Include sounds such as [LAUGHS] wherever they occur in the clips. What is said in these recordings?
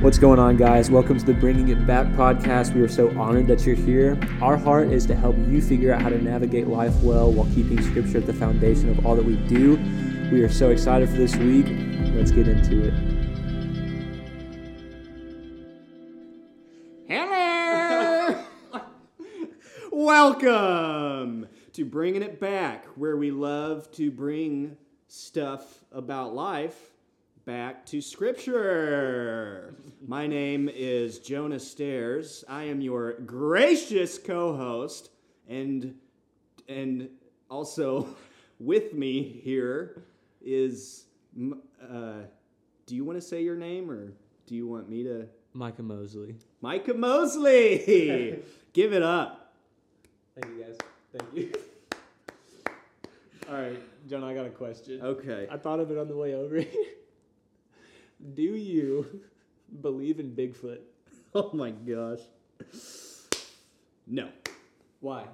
What's going on, guys? Welcome to the Bringing It Back podcast. We are so honored that you're here. Our heart is to help you figure out how to navigate life well while keeping Scripture at the foundation of all that we do. We are so excited for this week. Let's get into it. Hello! Welcome to Bringing It Back, where we love to bring stuff about life back to Scripture. My name is Jonah Stairs. I am your gracious co-host, and and also [LAUGHS] with me here is. Uh, do you want to say your name, or do you want me to? Micah Mosley. Micah Mosley. [LAUGHS] Give it up. Thank you, guys. Thank you. [LAUGHS] All right, John, I got a question. Okay. I thought of it on the way over here. Do you [LAUGHS] believe in Bigfoot? [LAUGHS] Oh my gosh. No, Why?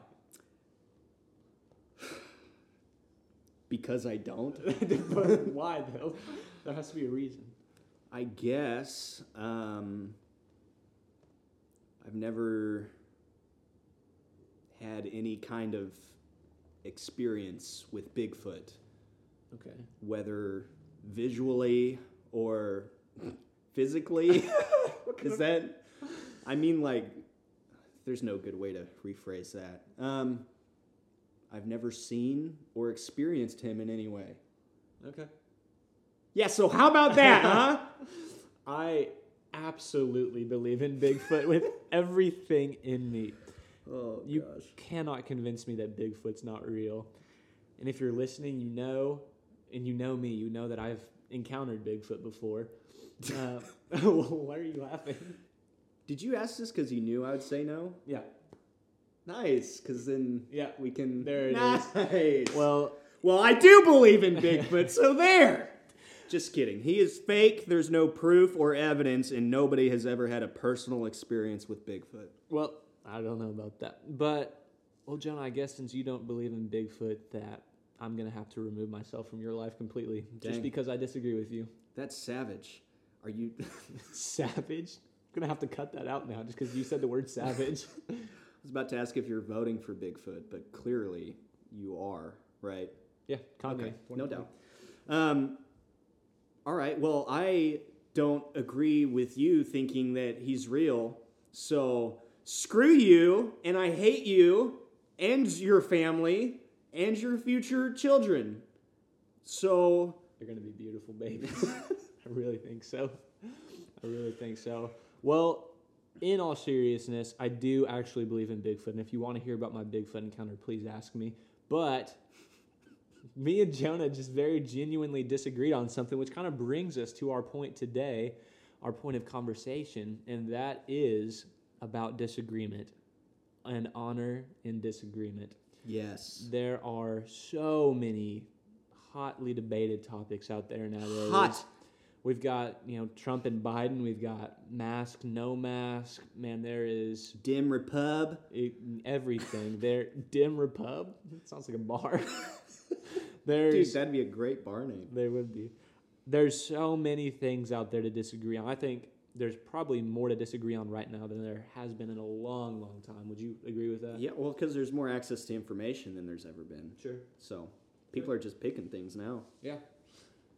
because I don't. [LAUGHS] Why, though? There has to be a reason. I guess um, I've never had any kind of experience with Bigfoot, Okay. whether visually or physically. [LAUGHS] Is that? I mean, like, there's no good way to rephrase that. Um, I've never seen or experienced him in any way. Okay. Yeah, so how about that, huh? [LAUGHS] I absolutely believe in Bigfoot with everything in me. Oh, You cannot convince me that Bigfoot's not real. And if you're listening, you know, and you know me, you know that I've encountered Bigfoot before. [LAUGHS] Uh, [LAUGHS] why are you laughing? Did you ask this because you knew I would say no? Yeah. Nice, because then Yeah. we can. There it is. nice. Well, well, I do believe in [LAUGHS] Bigfoot, so there. Just kidding. He is fake. There's no proof or evidence, and nobody has ever had a personal experience with Bigfoot. well, I don't know about that. But, well, John, I guess since you don't believe in Bigfoot, that I'm going to have to remove myself from your life completely just because I disagree with you. That's savage. Are you? [LAUGHS] Savage? I'm going to have to cut that out now just because you said the word savage. [LAUGHS] I was about to ask if you're voting for Bigfoot, but clearly you are, right? yeah, Kanye. Okay, no doubt. Um, all right. Well, I don't agree with you thinking that he's real. So screw you, and I hate you and your family and your future children. So They're going to be beautiful babies. [LAUGHS] I really think so. I really think so. Well, in all seriousness, I do actually believe in Bigfoot. And if you want to hear about my Bigfoot encounter, please ask me. But me and Jonah just very genuinely disagreed on something, which kind of brings us to our point today, our point of conversation, and that is about disagreement and honor in disagreement. Yes, There are so many hotly debated topics out there nowadays. Hot. We've got, you know, Trump and Biden. We've got mask, no mask. Man, there is dim repub. everything. there, dim repub. sounds like a bar. [LAUGHS] There's, Dude, that'd be a great bar name. there would be. There's so many things out there to disagree on. I think there's probably more to disagree on right now than there has been in a long, long time. Would you agree with that? Yeah, well, because there's more access to information than there's ever been. Sure. So people are just picking things now. Yeah.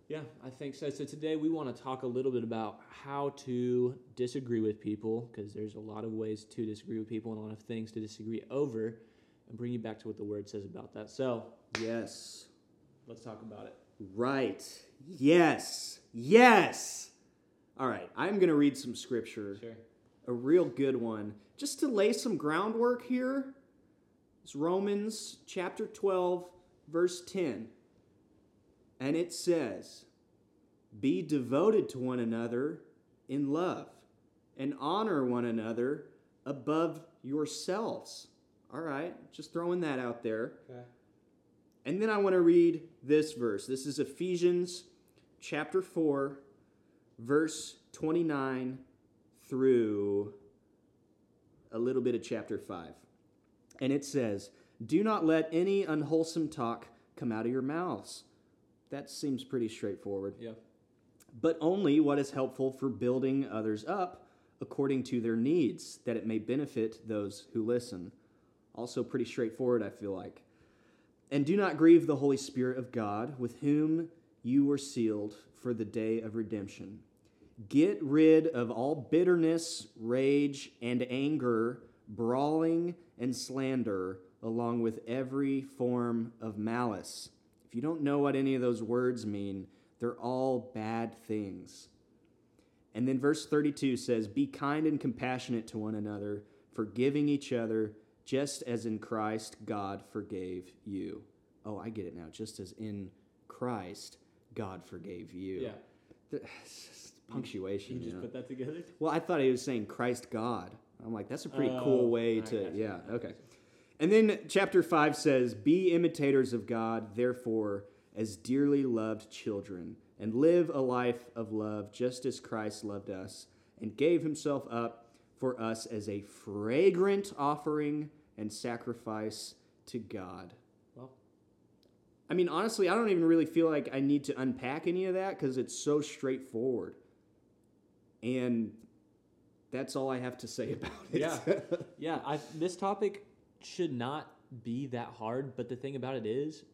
Yeah, I think so. So today we want to talk a little bit about how to disagree with people because there's a lot of ways to disagree with people and a lot of things to disagree over and bring you back to what the word says about that. So Yes. let's talk about it. Right. Yes. Yes. All right. I'm going to read some scripture, Sure. a real good one, just to lay some groundwork here. It's Romans chapter 12, verse 10. And it says, Be devoted to one another in love, and honor one another above yourselves. All right. Just throwing that out there. Okay. And then I want to read this verse. This is Ephesians chapter 4, verse 29 through a little bit of chapter 5. And it says, Do not let any unwholesome talk come out of your mouths. That seems pretty straightforward. Yeah. but only what is helpful for building others up according to their needs, that it may benefit those who listen. Also, pretty straightforward, I feel like. And do not grieve the Holy Spirit of God, with whom you were sealed for the day of redemption. Get rid of all bitterness, rage, and anger, brawling, and slander, along with every form of malice. If you don't know what any of those words mean, they're all bad things. And then verse 32 says, Be kind and compassionate to one another, forgiving each other, just as in Christ God forgave you. Oh, I get it now. Just as in Christ God forgave you. Yeah. Punctuation. You You just know? put that together? [LAUGHS] Well, I thought he was saying Christ God. I'm like, that's a pretty Oh, cool way I to, yeah, okay. And then chapter 5 says, Be imitators of God, therefore, as dearly loved children, and live a life of love just as Christ loved us and gave himself up for us as a fragrant offering and sacrifice to God. Well, I mean, honestly, I don't even really feel like I need to unpack any of that because it's so straightforward. And that's all I have to say [LAUGHS] about it. Yeah. yeah, I, this topic should not be that hard, but the thing about it is,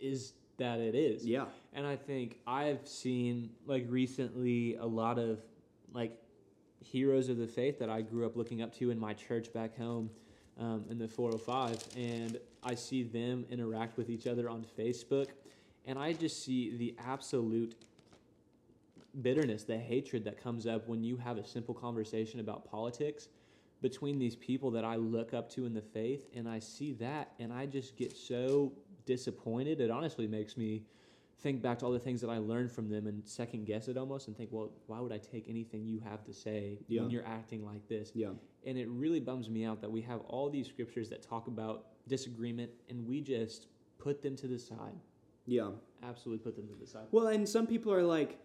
is that it is. yeah. And I think I've seen like recently a lot of like heroes of the faith that I grew up looking up to in my church back home um, in the 405, and I see them interact with each other on Facebook, and I just see the absolute bitterness, the hatred that comes up when you have a simple conversation about politics between these people that I look up to in the faith, and I see that, and I just get so disappointed. It honestly makes me think back to all the things that I learned from them and second guess it almost and think, well, why would I take anything you have to say Yeah. when you're acting like this? Yeah. And it really bums me out that we have all these scriptures that talk about disagreement and we just put them to the side. Yeah. Absolutely put them to the side. Well, and some people are like,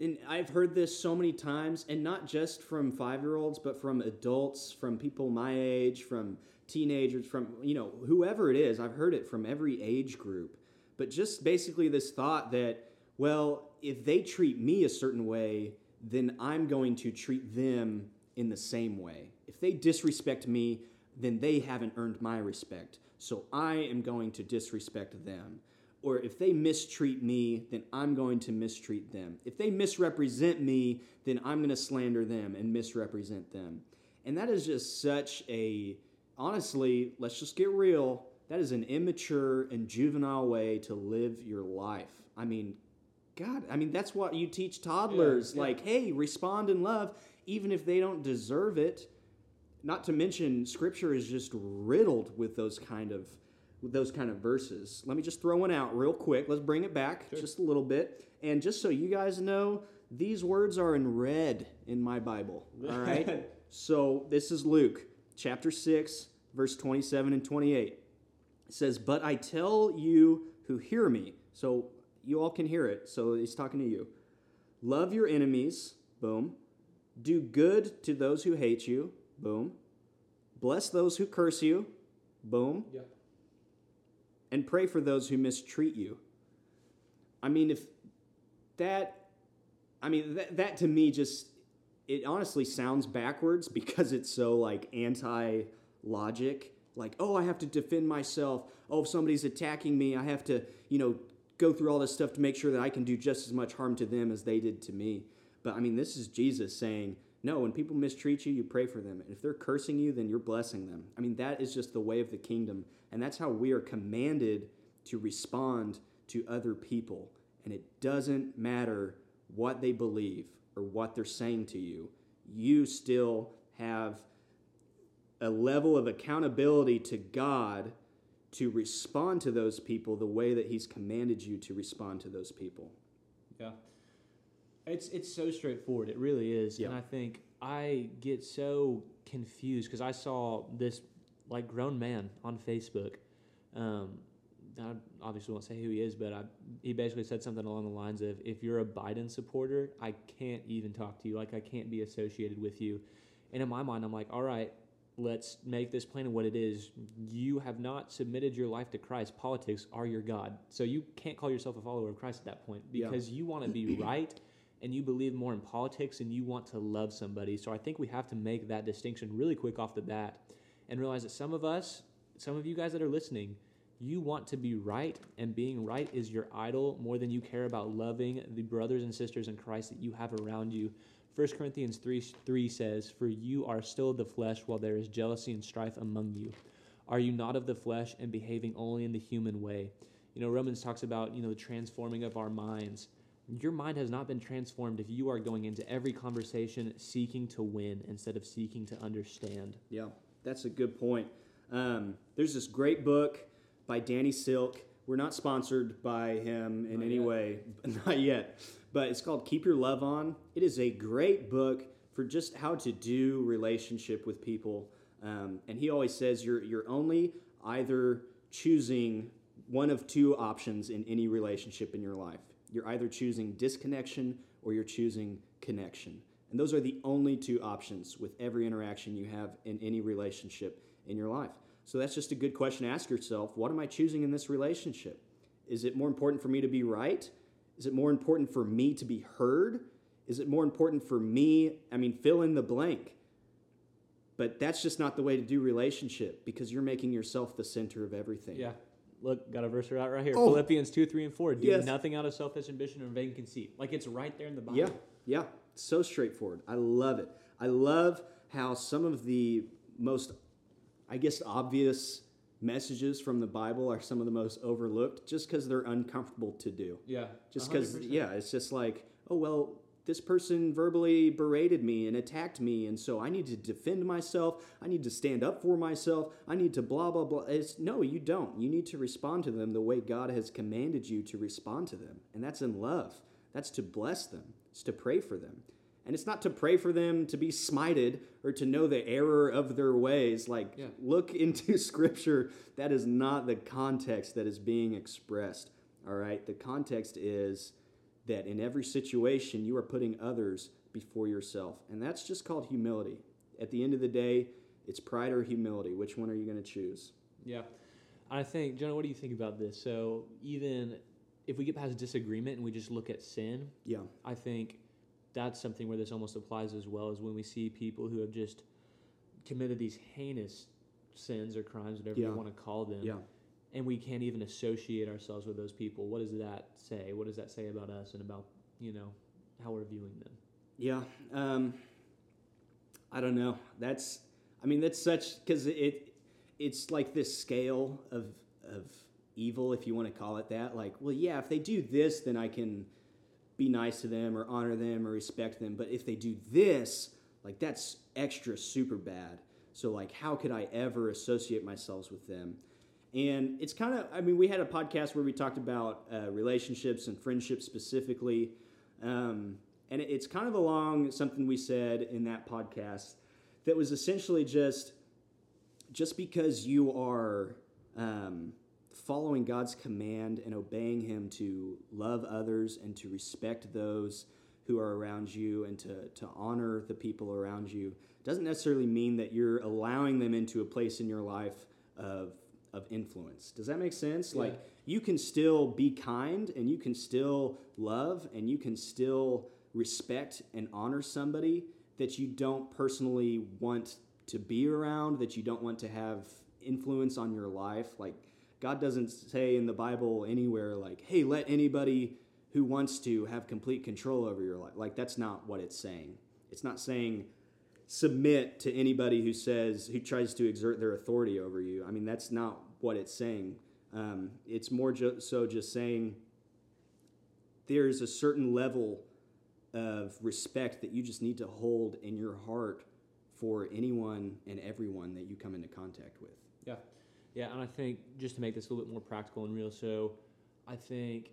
and I've heard this so many times, and not just from five year olds, but from adults, from people my age, from teenagers, from, you know, whoever it is. I've heard it from every age group. But just basically this thought that, well, if they treat me a certain way, then I'm going to treat them in the same way. If they disrespect me, then they haven't earned my respect. So I am going to disrespect them. Or if they mistreat me, then I'm going to mistreat them. If they misrepresent me, then I'm going to slander them and misrepresent them. And that is just such a, honestly, let's just get real. That is an immature and juvenile way to live your life. I mean, God, I mean, that's what you teach toddlers. yeah. Like, hey, respond in love, even if they don't deserve it. Not to mention, Scripture is just riddled with those kind of those kind of verses. Let me just throw one out real quick. Let's bring it back Sure. just a little bit. And just so you guys know, these words are in red in my Bible. All right. [LAUGHS] so this is Luke chapter six, verse twenty-seven and twenty-eight. It says, But I tell you who hear me. So you all can hear it. So he's talking to you. Love your enemies. Boom. Do good to those who hate you. Boom. Bless those who curse you. Boom. Yeah. And pray for those who mistreat you. I mean, if that, I mean, that, that to me just, it honestly sounds backwards [LAUGHS] because it's so like anti logic. Like, oh, I have to defend myself. Oh, if somebody's attacking me, I have to, you know, go through all this stuff to make sure that I can do just as much harm to them as they did to me. But I mean, this is Jesus saying, no, when people mistreat you, you pray for them. And if they're cursing you, then you're blessing them. I mean, that is just the way of the kingdom. And that's how we are commanded to respond to other people. And it doesn't matter what they believe or what they're saying to you, you still have a level of accountability to God to respond to those people the way that He's commanded you to respond to those people. Yeah. It's it's so straightforward. It really is. Yeah. And I think I get so confused because I saw this like grown man on Facebook. Um, I obviously won't say who he is, but I, he basically said something along the lines of, "If you're a Biden supporter, I can't even talk to you. Like I can't be associated with you." And in my mind, I'm like, "All right, let's make this plain of what it is. You have not submitted your life to Christ. Politics are your God. So you can't call yourself a follower of Christ at that point Yeah. because you want to be [CLEARS THROAT] right and you believe more in politics and you want to love somebody. So I think we have to make that distinction really quick off the bat and realize that some of us, some of you guys that are listening, you want to be right, and being right is your idol more than you care about loving the brothers and sisters in Christ that you have around you. 1 Corinthians 3, 3 says, For you are still of the flesh while there is jealousy and strife among you. Are you not of the flesh and behaving only in the human way? You know, Romans talks about, you know, the transforming of our minds. Your mind has not been transformed if you are going into every conversation seeking to win instead of seeking to understand. Yeah, that's a good point. Um, there's this great book by Danny Silk. We're not sponsored by him in Not any yet. way, [LAUGHS] not yet. But it's called Keep Your Love On. It is a great book for just how to do relationship with people. Um, and he always says you're you're only either choosing one of two options in any relationship in your life. You're either choosing disconnection or you're choosing connection. And those are the only two options with every interaction you have in any relationship in your life. So that's just a good question to ask yourself. What am I choosing in this relationship? Is it more important for me to be right? Is it more important for me to be heard? Is it more important for me? I mean, fill in the blank. But that's just not the way to do relationship because you're making yourself the center of everything. Yeah. Look, got a verse right right here. Oh. Philippians 2, 3, and 4. Do Yes. nothing out of selfish ambition or vain conceit. Like it's right there in the Bible. Yeah, yeah, so straightforward. I love it. I love how some of the most, I guess, obvious messages from the Bible are some of the most overlooked just because they're uncomfortable to do. Yeah. Just because, yeah, it's just like, oh, well, this person verbally berated me and attacked me, and so I need to defend myself. I need to stand up for myself. I need to blah, blah, blah. It's, no, you don't. You need to respond to them the way God has commanded you to respond to them, and that's in love. That's to bless them, it's to pray for them. And it's not to pray for them to be smited or to know the error of their ways. Like, Yeah. look [LAUGHS] into Scripture. That is not the context that is being expressed. All right? The context is that in every situation you are putting others before yourself. And that's just called humility. At the end of the day, it's pride or humility. Which one are you going to choose? Yeah. I think, Jonah, what do you think about this? So, even if we get past disagreement and we just look at sin, Yeah. I think that's something where this almost applies as well as when we see people who have just committed these heinous sins or crimes, whatever Yeah. you want to call them. Yeah. And we can't even associate ourselves with those people. What does that say? What does that say about us and about, you know, how we're viewing them? Yeah. Um, I don't know. That's, I mean, that's such, because it, it's like this scale of, of evil, if you want to call it that. Like, well, yeah, if they do this, then I can be nice to them or honor them or respect them. But if they do this, like, that's extra super bad. So, like, how could I ever associate myself with them? And it's kind of, I mean, we had a podcast where we talked about uh, relationships and friendships specifically. Um, and it's kind of along something we said in that podcast that was essentially just just because you are um, following God's command and obeying Him to love others and to respect those who are around you and to, to honor the people around you doesn't necessarily mean that you're allowing them into a place in your life of, of influence. Does that make sense? Yeah. Like, you can still be kind and you can still love and you can still respect and honor somebody that you don't personally want to be around, that you don't want to have influence on your life. Like, God doesn't say in the Bible anywhere, like, hey, let anybody who wants to have complete control over your life. Like, that's not what it's saying. It's not saying submit to anybody who says, who tries to exert their authority over you. I mean, that's not what it's saying. Um, it's more ju- so just saying there's a certain level of respect that you just need to hold in your heart for anyone and everyone that you come into contact with. Yeah. And I think just to make this a little bit more practical and real, so I think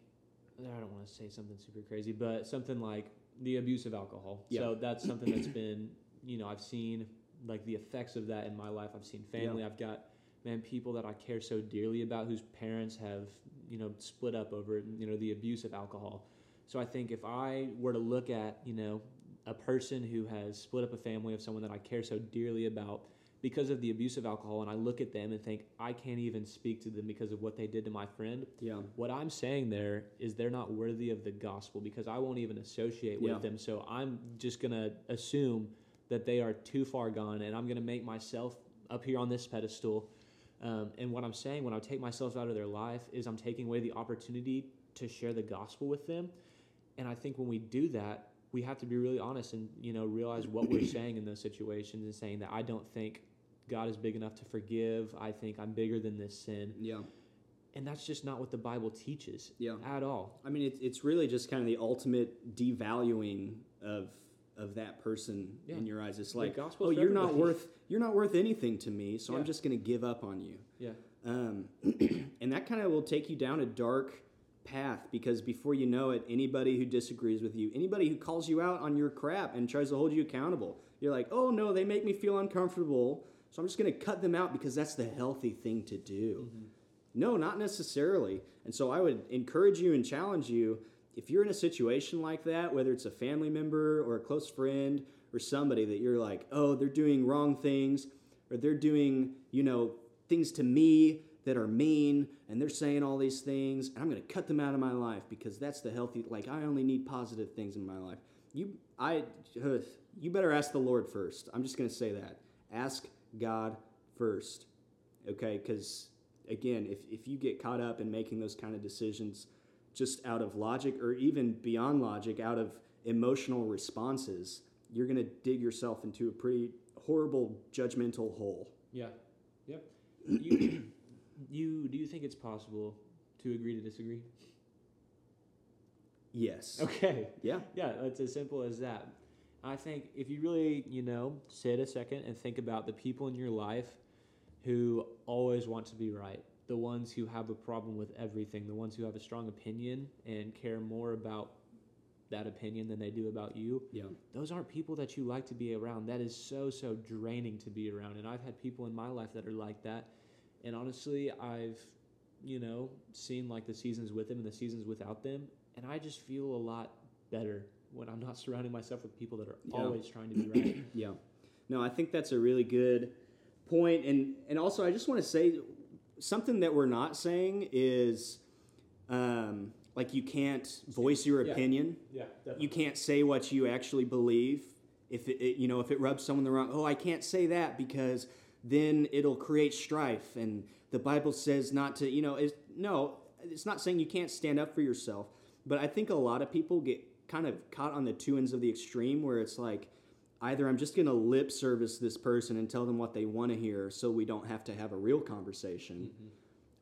I don't want to say something super crazy, but something like the abuse of alcohol. Yeah. So that's [CLEARS THROAT] something that's been, you know, I've seen like the effects of that in my life. I've seen family. I've got man people that I care so dearly about whose parents have, you know, split up over, you know, the abuse of alcohol. So I think if I were to look at, you know, a person who has split up a family of someone that I care so dearly about, because of the abuse of alcohol and I look at them and think I can't even speak to them because of what they did to my friend. Yeah. What I'm saying there is they're not worthy of the gospel because I won't even associate with Yeah. them. So I'm just going to assume that they are too far gone and I'm going to make myself up here on this pedestal. Um, and what I'm saying when I take myself out of their life is I'm taking away the opportunity to share the gospel with them. And I think when we do that, we have to be really honest and you know realize what we're [CLEARS THROAT] saying in those situations and saying that I don't think God is big enough to forgive. I think I'm bigger than this sin. Yeah. And that's just not what the Bible teaches Yeah. at all. I mean, it's it's really just kind of the ultimate devaluing of of that person Yeah. in your eyes. It's like, oh, you're not worth you're not worth anything to me, so I'm just going to give up on you. Yeah. Um, [CLEARS THROAT] and that kind of will take you down a dark path because before you know it, anybody who disagrees with you, anybody who calls you out on your crap and tries to hold you accountable, you're like, oh no, they make me feel uncomfortable, so I'm just going to cut them out because that's the healthy thing to do. Mm-hmm. No, not necessarily. And so I would encourage you and challenge you if you're in a situation like that, whether it's a family member or a close friend or somebody that you're like, oh, they're doing wrong things or they're doing, you know, things to me that are mean and they're saying all these things and I'm going to cut them out of my life because that's the healthy like I only need positive things in my life. You I you better ask the Lord first. I'm just going to say that. Ask God first. Okay? Cuz again, if if you get caught up in making those kind of decisions just out of logic or even beyond logic, out of emotional responses, you're going to dig yourself into a pretty horrible judgmental hole. Yeah. Yep. [CLEARS THROAT] You, you do you think it's possible to agree to disagree? Yes. Okay. Yeah. Yeah, it's as simple as that. I think if you really, you know, sit a second and think about the people in your life who always want to be right, the ones who have a problem with everything, the ones who have a strong opinion and care more about that opinion than they do about you, Yeah. those aren't people that you like to be around. That is so, so draining to be around. And I've had people in my life that are like that. And honestly, I've, you know, seen like the seasons with them and the seasons without them. And I just feel a lot better when I'm not surrounding myself with people that are Yeah. always trying to be right. [CLEARS THROAT] Yeah. No, I think that's a really good point. And and also I just want to say something that we're not saying is um, like you can't voice your Yeah. opinion. yeah, You can't say what you actually believe. If it, it- you know if it rubs someone the wrong, oh, I can't say that because then it'll create strife. And the Bible says not to. You know, it's, no, it's not saying you can't stand up for yourself. But I think a lot of people get kind of caught on the two ends of the extreme where it's like either I'm just going to lip service this person and tell them what they want to hear so we don't have to have a real conversation, mm-hmm.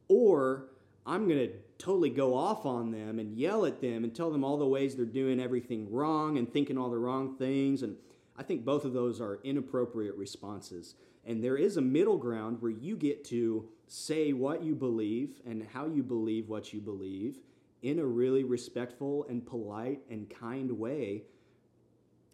or I'm going to totally go off on them and yell at them and tell them all the ways they're doing everything wrong and thinking all the wrong things. And I think both of those are inappropriate responses. And there is a middle ground where you get to say what you believe and how you believe what you believe in a really respectful and polite and kind way.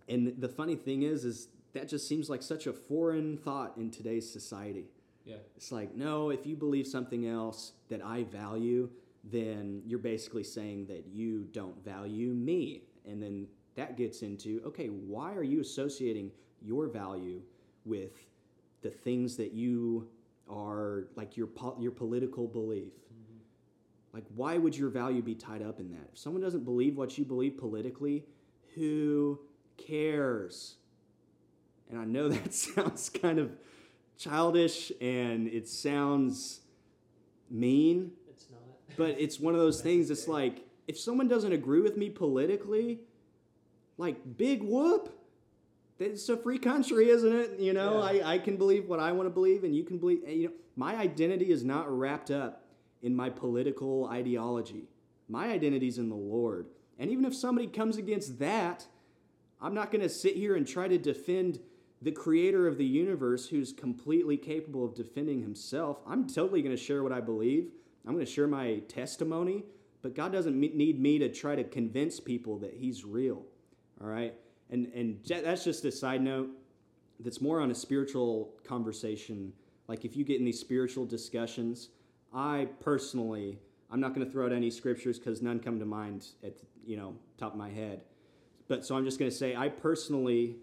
And the funny thing is, is that just seems like such a foreign thought in today's society. Yeah. It's like, no, if you believe something else that I value, then you're basically saying that you don't value me. And then that gets into, okay, why are you associating your value with the things that you are like your po- your political belief? Like why would your value be tied up in that? If someone doesn't believe what you believe politically, who cares? And I know [LAUGHS] that sounds kind of childish and it sounds mean, It's not. but it's one of those things it's like if someone doesn't agree with me politically, like big whoop. It's a free country, isn't it? You know, Yeah. I, I can believe what I want to believe and you can believe you know, my identity is not wrapped up in my political ideology. My identity is in the Lord. And even if somebody comes against that, I'm not going to sit here and try to defend the creator of the universe who's completely capable of defending himself. I'm totally going to share what I believe. I'm going to share my testimony, but God doesn't need me to try to convince people that he's real. All right? And and that's just a side note that's more on a spiritual conversation. Like if you get in these spiritual discussions, I personally, I'm not going to throw out any scriptures because none come to mind at you know top of my head. But so I'm just going to say, I personally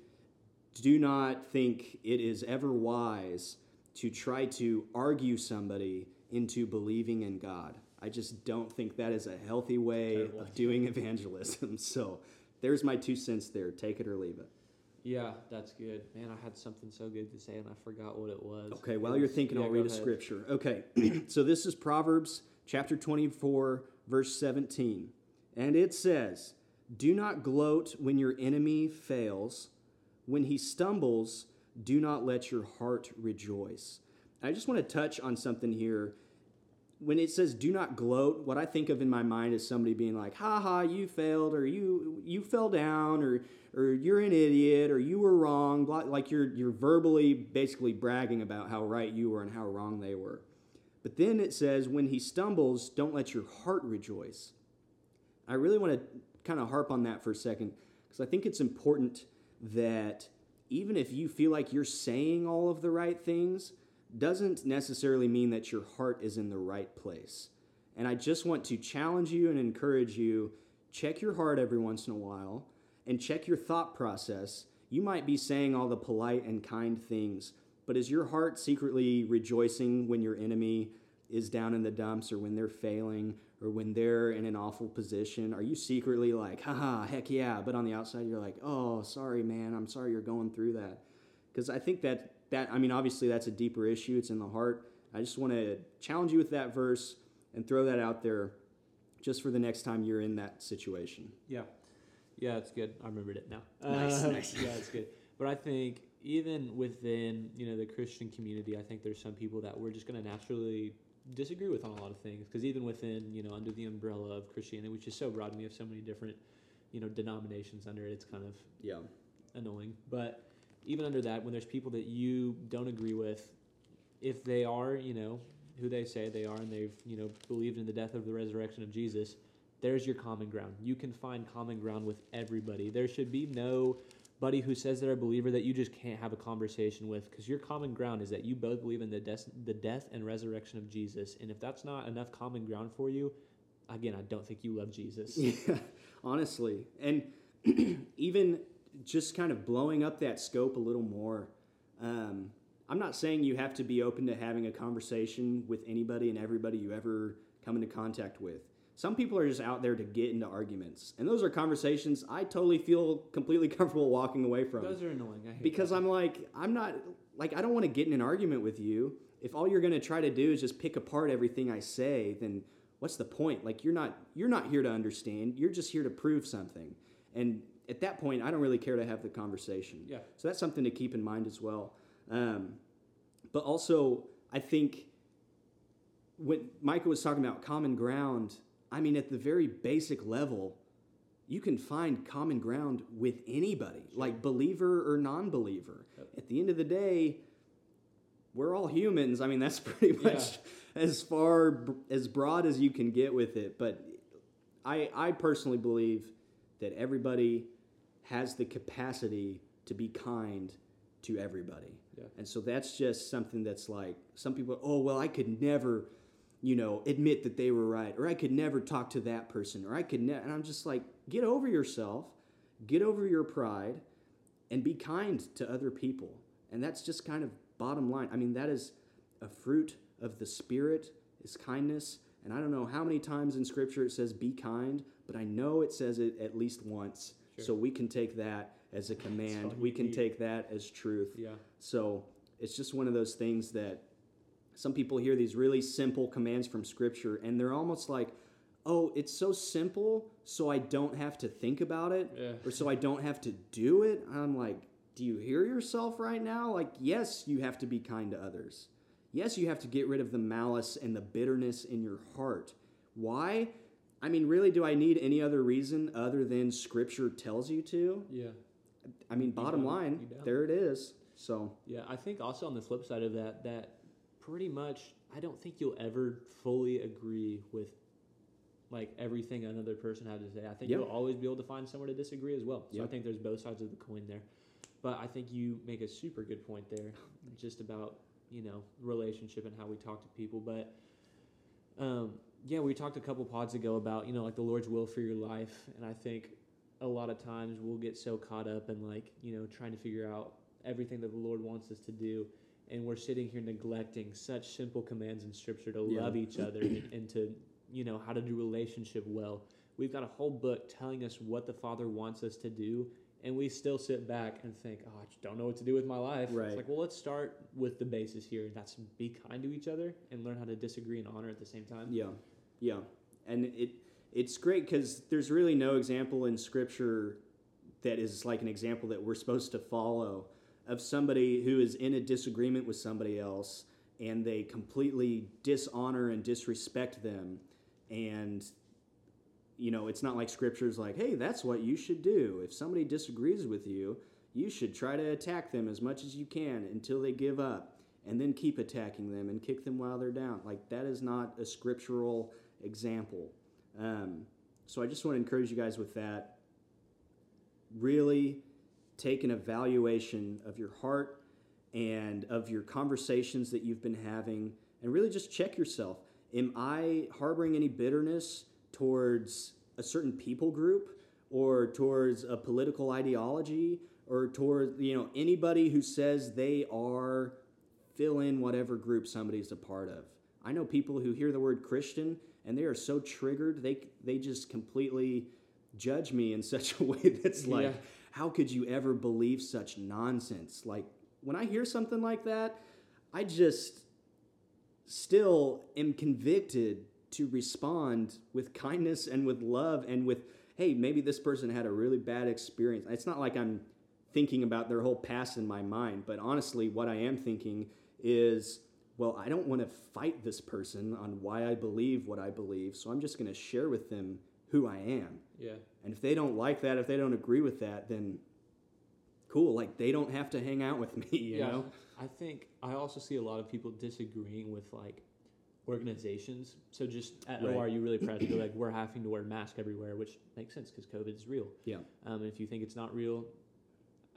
do not think it is ever wise to try to argue somebody into believing in God. I just don't think that is a healthy way Terrible. of doing evangelism. [LAUGHS] So there's my two cents there. Take it or leave it. Yeah, that's good. Man, I had something so good to say and I forgot what it was. Okay, while you're thinking, yeah, I'll read a ahead. scripture. Okay, [CLEARS THROAT] so this is Proverbs chapter 24, verse 17. And it says, Do not gloat when your enemy fails. When he stumbles, do not let your heart rejoice. I just want to touch on something here. When it says do not gloat, what I think of in my mind is somebody being like, ha ha, you failed, or you you fell down, or or you're an idiot, or you were wrong, like you're you're verbally basically bragging about how right you were and how wrong they were. But then it says, when he stumbles, don't let your heart rejoice. I really want to kind of harp on that for a second because I think it's important that even if you feel like you're saying all of the right things, doesn't necessarily mean that your heart is in the right place. And I just want to challenge you and encourage you check your heart every once in a while and check your thought process. You might be saying all the polite and kind things, but is your heart secretly rejoicing when your enemy is down in the dumps or when they're failing or when they're in an awful position? Are you secretly like, haha, heck yeah, but on the outside you're like, oh, sorry, man, I'm sorry you're going through that? Because I think that, that, I mean, obviously that's a deeper issue, it's in the heart. I just want to challenge you with that verse and throw that out there just for the next time you're in that situation. Yeah. Yeah, it's good. I remembered it now. [LAUGHS] Nice, Uh, nice. Yeah, it's good. But I think even within, you know, the Christian community, I think there's some people that we're just going to naturally disagree with on a lot of things because even within, you know, under the umbrella of Christianity, which is so broad and we have so many different, you know, denominations under it, it's kind of Yeah. annoying. But even under that, when there's people that you don't agree with, if they are, you know, who they say they are and they've, you know, believed in the death of the resurrection of Jesus, there's your common ground. You can find common ground with everybody. There should be no buddy who says they're a believer that you just can't have a conversation with because your common ground is that you both believe in the, des- the death and resurrection of Jesus. And if that's not enough common ground for you, again, I don't think you love Jesus. [LAUGHS] Yeah, honestly. And [CLEARS THROAT] even just kind of blowing up that scope a little more. Um, I'm not saying you have to be open to having a conversation with anybody and everybody you ever come into contact with. Some people are just out there to get into arguments. And those are conversations I totally feel completely [LAUGHS] comfortable walking away from. Those are annoying. I hate because that. I'm like, I'm not like I don't want to get in an argument with you. If all you're going to try to do is just pick apart everything I say, then what's the point? Like you're not you're not here to understand. You're just here to prove something. And at that point, I don't really care to have the conversation. Yeah. So that's something to keep in mind as well. Um, but also, I think when Micah was talking about common ground, I mean, at the very basic level, you can find common ground with anybody, like believer or non believer. Yep. At the end of the day, we're all humans. I mean, that's [LAUGHS] pretty much as far as broad as you can get with it. But I, I personally believe that everybody has the capacity to be kind to everybody. Yeah. And so that's just something that's like some people, oh, well, I could never, you know, admit that they were right, or I could never talk to that person, or I could never. And I'm just like, get over yourself, get over your pride, and be kind to other people. And that's just kind of bottom line. I mean, that is a fruit of the Spirit, is kindness. And I don't know how many times in Scripture it says be kind, but I know it says it at least once. Sure. So we can take that as a command. We can need. take that as truth. Yeah. So it's just one of those things that some people hear these really simple commands from Scripture and they're almost like, oh, it's so simple, so I don't have to think about it Yeah. or so I don't have to do it. I'm like, do you hear yourself right now? Like, yes, you have to be kind to others. Yes, you have to get rid of the malice and the bitterness in your heart. Why? I mean, really, do I need any other reason other than Scripture tells you to? Yeah. I mean, bottom don't. line, You there it is. So, Yeah, I think also on the flip side of that, that pretty much I don't think you'll ever fully agree with like everything another person had to say. I think Yeah. you'll always be able to find somewhere to disagree as well. So I think there's both sides of the coin there. But I think you make a super good point there, just about you know relationship and how we talk to people. But um, yeah, we talked a couple pods ago about you know like the Lord's will for your life, and I think a lot of times we'll get so caught up in like you know trying to figure out everything that the Lord wants us to do, and we're sitting here neglecting such simple commands in Scripture to Yeah. love each other and, to, you know, how to do relationship well. We've got a whole book telling us what the Father wants us to do, and we still sit back and think, oh, I just don't know what to do with my life. Right. It's like, well, let's start with the basis here, that's be kind to each other and learn how to disagree and honor at the same time. Yeah, yeah, and it it's great because there's really no example in Scripture that is like an example that we're supposed to follow of somebody who is in a disagreement with somebody else and they completely dishonor and disrespect them. And you know it's not like scripture's like hey that's what you should do. If somebody disagrees with you you should try to attack them as much as you can until they give up and then keep attacking them and kick them while they're down. Like that is not a scriptural example. Um, so i just want to encourage you guys with that. Really take an evaluation of your heart and of your conversations that you've been having and really just check yourself. Am i harboring any bitterness towards a certain people group or towards a political ideology or towards you know anybody who says they are fill in whatever group somebody's a part of? I know people who hear the word christian and they are so triggered they they just completely judge me in [LAUGHS] such a way that's like Yeah. how could you ever believe such nonsense like when i hear something like that i just still am convicted to respond with kindness and with love and with hey maybe this person had a really bad experience it's not like i'm thinking about their whole past in my mind but honestly what i am thinking is well i don't want to fight this person on why i believe what i believe so i'm just going to share with them who i am Yeah. and if they don't like that if they don't agree with that then cool like they don't have to hang out with [LAUGHS] me you yeah. know I think I also see a lot of people disagreeing with like organizations. So just at Right. ORU, really [CLEARS THROAT] practically, like we're having to wear masks everywhere, which makes sense because COVID is real. yeah Um, and if you think it's not real,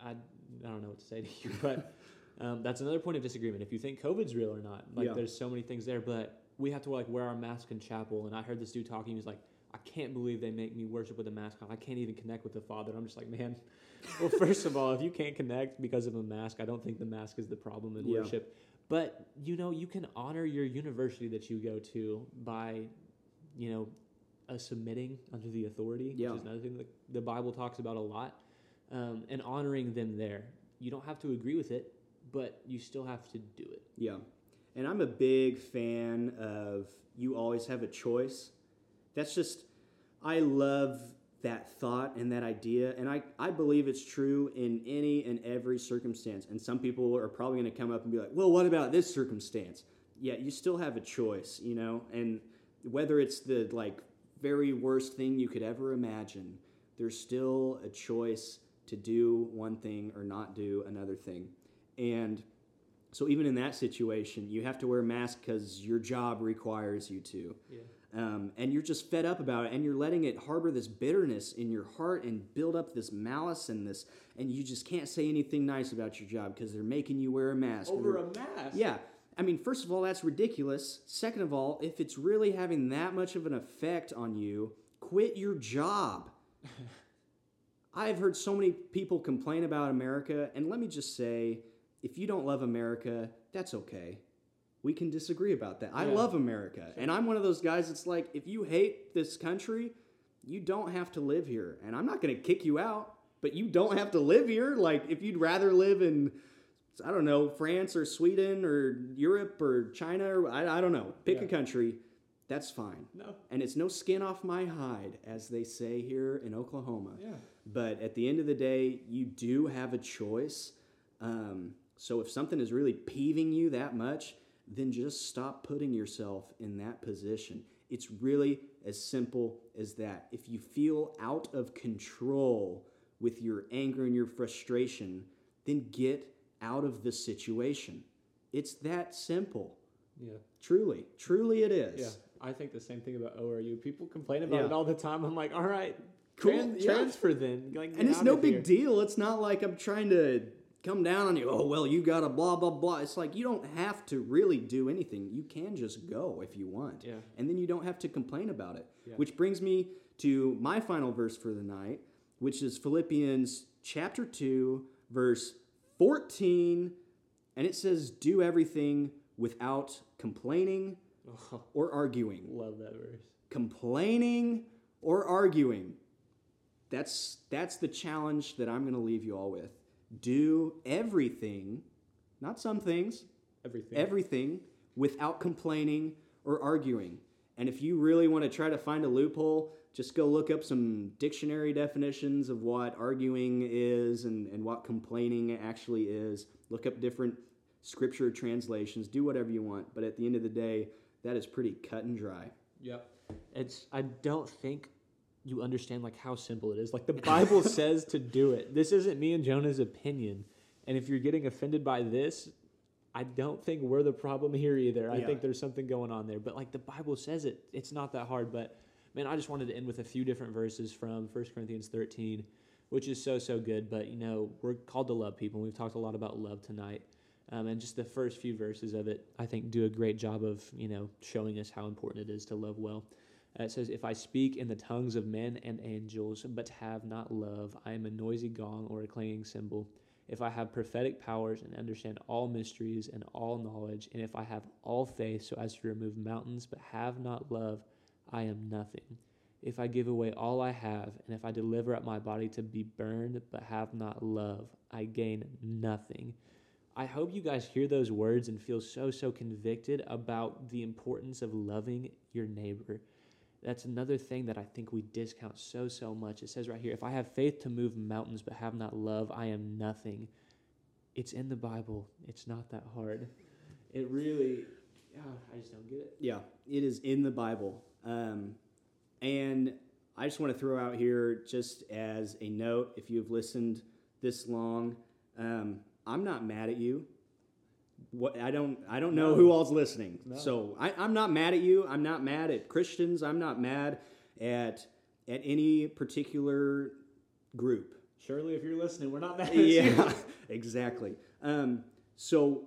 I, I don't know what to say to you, [LAUGHS] but um, that's another point of disagreement. If you think COVID's real or not, like Yeah. there's so many things there, but we have to like wear our mask in chapel. And I heard this dude talking. He was like, I can't believe they make me worship with a mask on. I can't even connect with the Father. I'm just like, man. [LAUGHS] Well, first of all, if you can't connect because of a mask, I don't think the mask is the problem in Yeah. worship. But you know, you can honor your university that you go to by, you know, uh, submitting under the authority, Yeah. which is another thing that the Bible talks about a lot, um, and honoring them there. You don't have to agree with it, but you still have to do it. Yeah. And I'm a big fan of you always have a choice. That's just, I love that thought and that idea. And I, I believe it's true in any and every circumstance. And some people are probably going to come up and be like, well, what about this circumstance? Yeah, you still have a choice, you know? And whether it's the like very worst thing you could ever imagine, there's still a choice to do one thing or not do another thing. And so even in that situation, you have to wear a mask because your job requires you to. Yeah. Um, and you're just fed up about it, and you're letting it harbor this bitterness in your heart and build up this malice and this, and you just can't say anything nice about your job because they're making you wear a mask. or they're- mask. yeah. I mean, first of all, that's ridiculous. Second of all, if it's really having that much of an effect on you, quit your job. [LAUGHS] I've heard so many people complain about America, and let me just say if you don't love America, that's okay. We can disagree about that. I love America, and I'm one of those guys that's like, if you hate this country, you don't have to live here. And I'm not going to kick you out, but you don't have to live here. Like, if you'd rather live in I don't know, France or Sweden or Europe or China or I, I don't know. Pick a country. That's fine. No. And it's no skin off my hide, as they say here in Oklahoma. Yeah. But at the end of the day, you do have a choice. Um, so if something is really peeving you that much, then just stop putting yourself in that position. It's really as simple as that. If you feel out of control with your anger and your frustration, then get out of the situation. It's that simple. Yeah. Truly, truly it is. Yeah. I think the same thing about ORU. People complain about Yeah. it all the time. I'm like, all right, Cool, tran- yeah. transfer then. Like, And it's no big here. deal. It's not like I'm trying to come down on you. Oh, well, you got to blah, blah, blah. It's like you don't have to really do anything. You can just go if you want. Yeah. And then you don't have to complain about it. Yeah. Which brings me to my final verse for the night, which is Philippians chapter 2, verse 14, and it says, Do everything without complaining Oh, [LAUGHS] or arguing. love that verse. Complaining or arguing. That's, that's the challenge that I'm going to leave you all with. Do everything, not some things, Everything. everything without complaining or arguing. And if you really want to try to find a loophole, just go look up some dictionary definitions of what arguing is and, and what complaining actually is. Look up different scripture translations, do whatever you want. But at the end of the day, that is pretty cut and dry. Yep. It's I don't think you understand like how simple it is. Like the Bible [LAUGHS] says to do it. This isn't me and Jonah's opinion. And if you're getting offended by this, I don't think we're the problem here either. I Yeah. think there's something going on there. But like the Bible says it, it's not that hard. But man, I just wanted to end with a few different verses from 1 Corinthians 13, which is so, so good. But you know, we're called to love people. We've talked a lot about love tonight. Um, and just the first few verses of it, I think, do a great job of you know showing us how important it is to love well. Uh, it says, "If I speak in the tongues of men and angels, but have not love, I am a noisy gong or a clanging cymbal. If I have prophetic powers and understand all mysteries and all knowledge, and if I have all faith so as to remove mountains, but have not love, I am nothing. If I give away all I have, and if I deliver up my body to be burned, but have not love, I gain nothing." I hope you guys hear those words and feel so, so convicted about the importance of loving your neighbor. That's another thing that I think we discount so, so much. It says right here if I have faith to move mountains but have not love, I am nothing. It's in the Bible, it's not that hard. It really, oh, I just don't get it. Yeah, it is in the Bible. Um, and I just want to throw out here, just as a note, if you've listened this long, um, I'm not mad at you. What I don't I don't know No. who all's listening. No. So I, I'm not mad at you. I'm not mad at Christians. I'm not mad at at any particular group. Surely, if you're listening, we're not mad at yeah, you. yeah, [LAUGHS] exactly. Um, so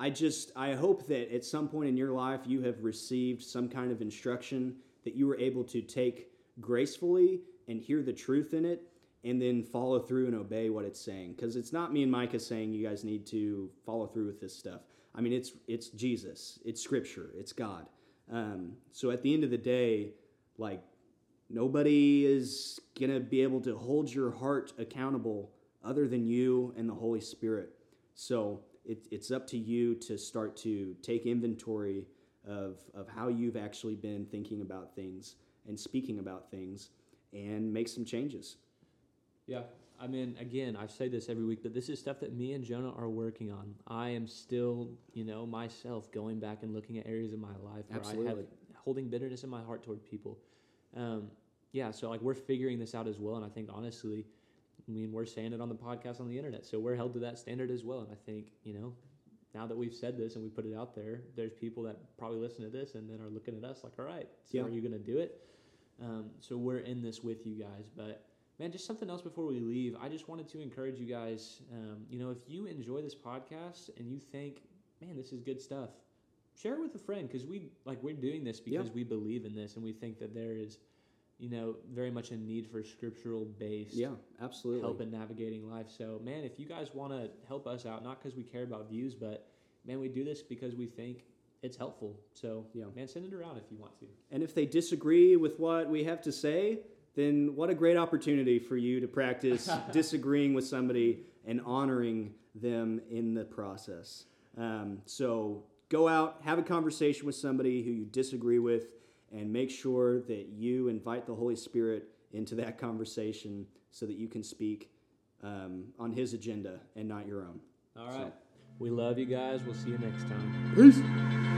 I just I hope that at some point in your life you have received some kind of instruction that you were able to take gracefully and hear the truth in it and then follow through and obey what it's saying because it's not me and Micah saying you guys need to follow through with this stuff. I mean it's it's Jesus, it's scripture, it's God. Um, so at the end of the day, like Nobody is to be able to hold your heart accountable other than you and the Holy Spirit. So it, it's up to you to start to take inventory of, of how you've actually been thinking about things and speaking about things and make some changes. Yeah. I mean, again, I say this every week, but this is stuff that me and Jonah are working on. I am still, you know, myself going back and looking at areas of my life where I have holding bitterness in my heart toward people. Um, yeah, so like we're figuring this out as well, and I think honestly, I mean, we're saying it on the podcast on the internet, so we're held to that standard as well. And I think, you know, now that we've said this and we put it out there, there's people that probably listen to this and then are looking at us like, all right, so Yeah. are you going to do it? Um, so we're in this with you guys, but man, just something else before we leave. I just wanted to encourage you guys. Um, you know, if you enjoy this podcast and you think, man, this is good stuff, share it with a friend because we like we're doing this Yeah. because we believe in this and we think that there is, you know, very much a need for scriptural based Yeah, absolutely. help in navigating life. So, man, if you guys want to help us out, not because we care about views, but man, we do this because we think it's helpful. So, Yeah. man, send it around if you want to. And if they disagree with what we have to say, then what a great opportunity for you to practice [LAUGHS] disagreeing with somebody and honoring them in the process. Um, so go out, have a conversation with somebody who you disagree with, and make sure that you invite the Holy Spirit into that conversation so that you can speak um, on His agenda and not your own. All right. We love you guys. We'll see you next time. Peace.